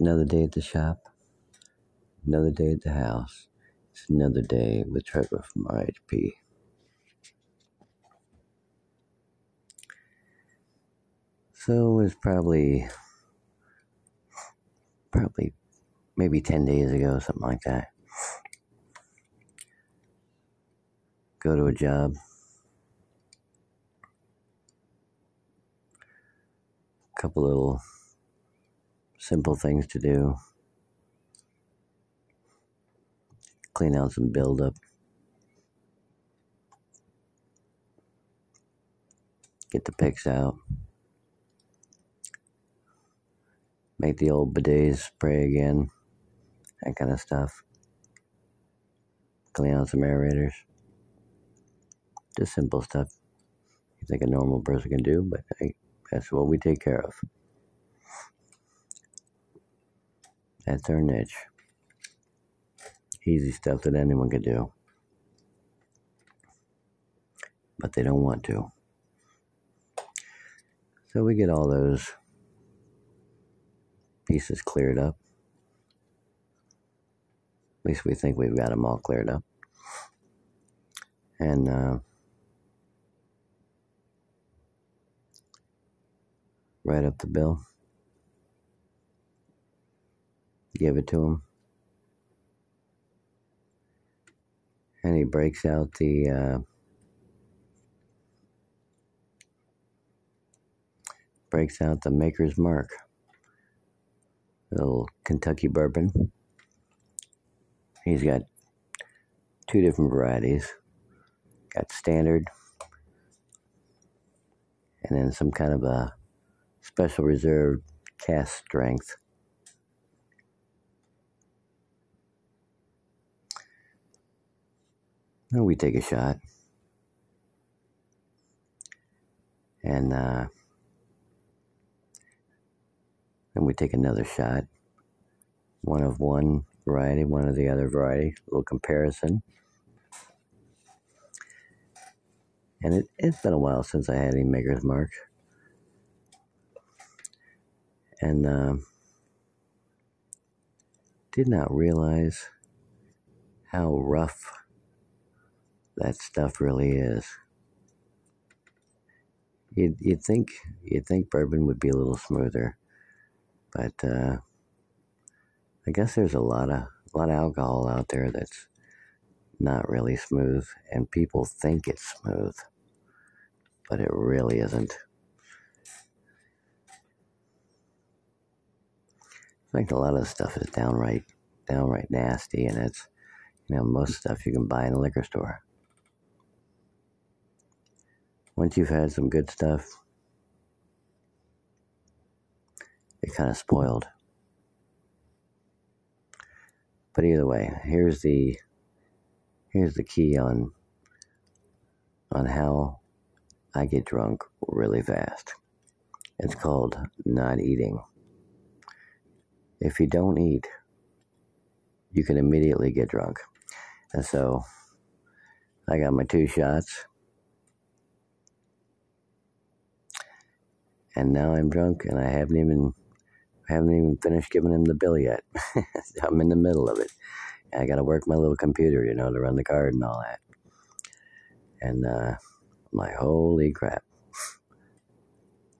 Another day at the shop, another day at the house. It's another day with Trevor from RHP. So it was probably, probably maybe 10 days ago, something like that. Go to a job. Couple little simple things to do. Clean out some buildup. Get the picks out. Make the old bidets spray again. That kind of stuff. Clean out some aerators. Just simple stuff you think a normal person can do, but hey, that's what we take care of. That's their niche. Easy stuff that anyone could do. But they don't want to. So we get all those pieces cleared up. At least we think we've got them all cleared up. And uh, write up the bill. Give it to him. And he breaks out the uh, breaks out the Maker's Mark, little Kentucky bourbon. He's got two different varieties. Got standard, and then some kind of a special reserve cask strength. Then we take a shot. And uh, then we take another shot. One of one variety, one of the other variety, a little comparison. And it, it's been a while since I had any Maker's Mark. And uh, did not realize how rough that stuff really is. You'd, you'd think you'd think bourbon would be a little smoother, but uh, I guess there's a lot of a lot of alcohol out there that's not really smooth, and people think it's smooth, but it really isn't. I think a lot of stuff is downright downright nasty, and it's you know most stuff you can buy in a liquor store once you've had some good stuff, it kind of spoiled. But either way, here's the here's the key on on how I get drunk really fast. It's called not eating. If you don't eat, you can immediately get drunk. And so I got my two shots and now I'm drunk and I haven't even haven't even finished giving him the bill yet. I'm in the middle of it. I got to work my little computer, you know, to run the card and all that. And uh, like, holy crap.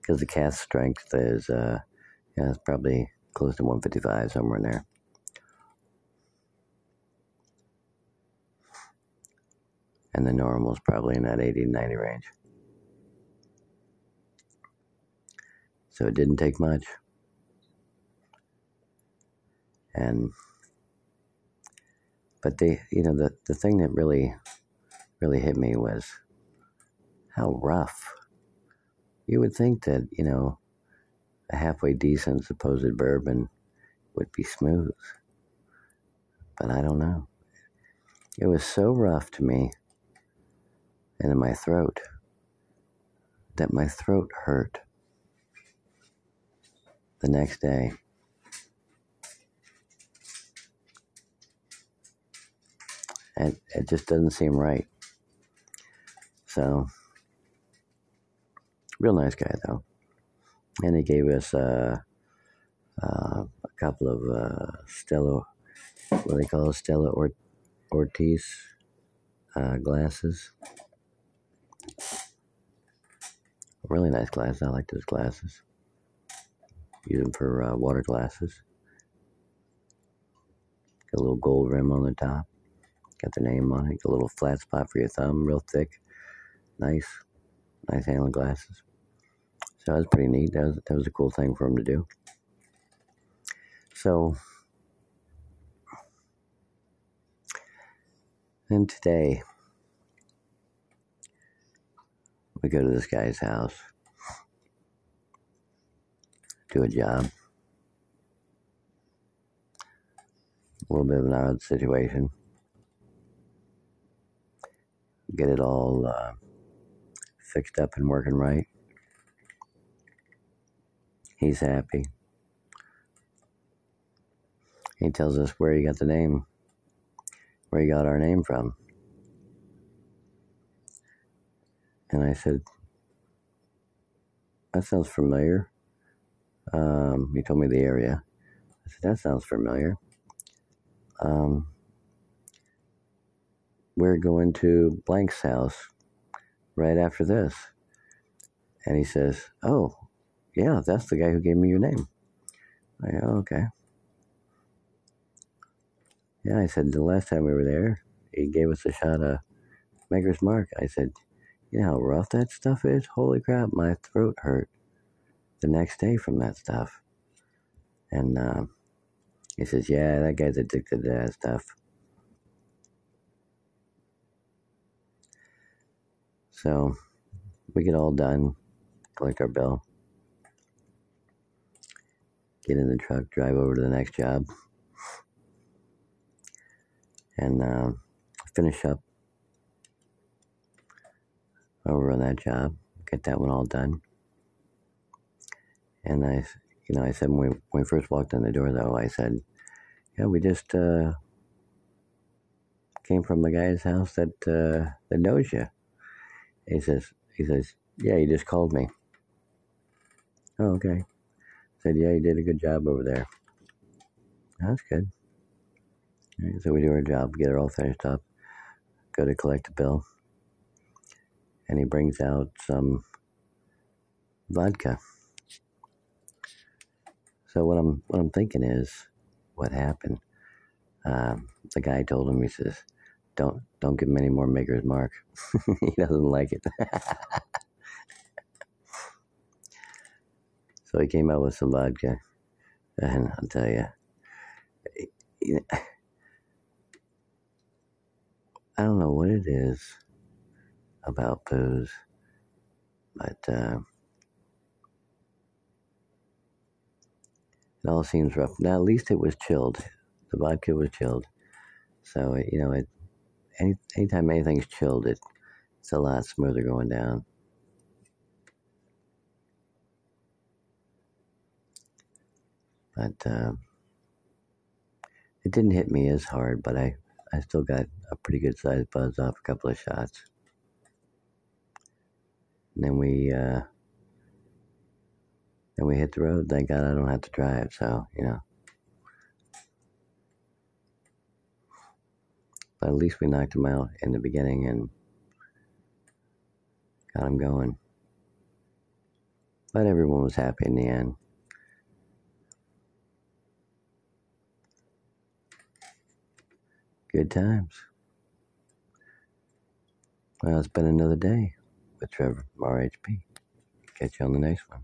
Because the cask strength is, uh, yeah, it's probably close to 155, somewhere in there. And the normal is probably in that 80 to 90 range. So it didn't take much. And but the you know the the thing that really really hit me was how rough. You would think that, you know, a halfway decent supposed bourbon would be smooth. But I don't know. It was so rough to me and in my throat that my throat hurt the next day. And it just doesn't seem right. So, real nice guy though. And he gave us uh, uh, a couple of uh, Stella, what they call it, Stella or- Ortiz uh, glasses. Really nice glasses. I like those glasses. Use them for uh, water glasses. Got a little gold rim on the top. Got the name on it. Got a little flat spot for your thumb, real thick. Nice, nice handling glasses. So that was pretty neat. That was, that was a cool thing for him to do. So, and today, we go to this guy's house, a job. A little bit of an odd situation. Get it all uh, fixed up and working right. He's happy. He tells us where he got the name, where he got our name from. And I said, That sounds familiar. Um, he told me the area. I said, That sounds familiar. Um, we're going to Blank's house right after this. And he says, Oh, yeah, that's the guy who gave me your name. I go, okay. Yeah, I said, the last time we were there, he gave us a shot of Maker's Mark. I said, you know how rough that stuff is? Holy crap, my throat hurt the next day from that stuff. And uh, he says, yeah, that guy's addicted to that stuff. So we get all done, collect our bill, get in the truck, drive over to the next job and uh, finish up over on that job, get that one all done. And I, you know, I said when we, when we first walked in the door, though, I said, "Yeah, we just uh, came from a guy's house that uh, that knows you." He says, "He says, yeah, he just called me." Oh, okay. Said, "Yeah, you did a good job over there." That's good. Right, so we do our job, get it all finished up, go to collect the bill, and he brings out some vodka. So what I'm what I'm thinking is, what happened? Um, the guy told him he says, "Don't don't give him any more Maker's Mark. he doesn't like it." so he came out with some vodka, and I'll tell you. I don't know what it is about booze, but uh, it all seems rough. Now, at least it was chilled. The vodka was chilled, so it, you know, it. Any anytime anything's chilled, it it's a lot smoother going down. But uh, it didn't hit me as hard, but I I still got a pretty good sized buzz off a couple of shots. And then we uh, then we hit the road. Thank God I don't have to drive, so you know. But at least we knocked him out in the beginning and got him going. But everyone was happy in the end. Good times. Well, it's been another day with Trevor RHP. Catch you on the next one.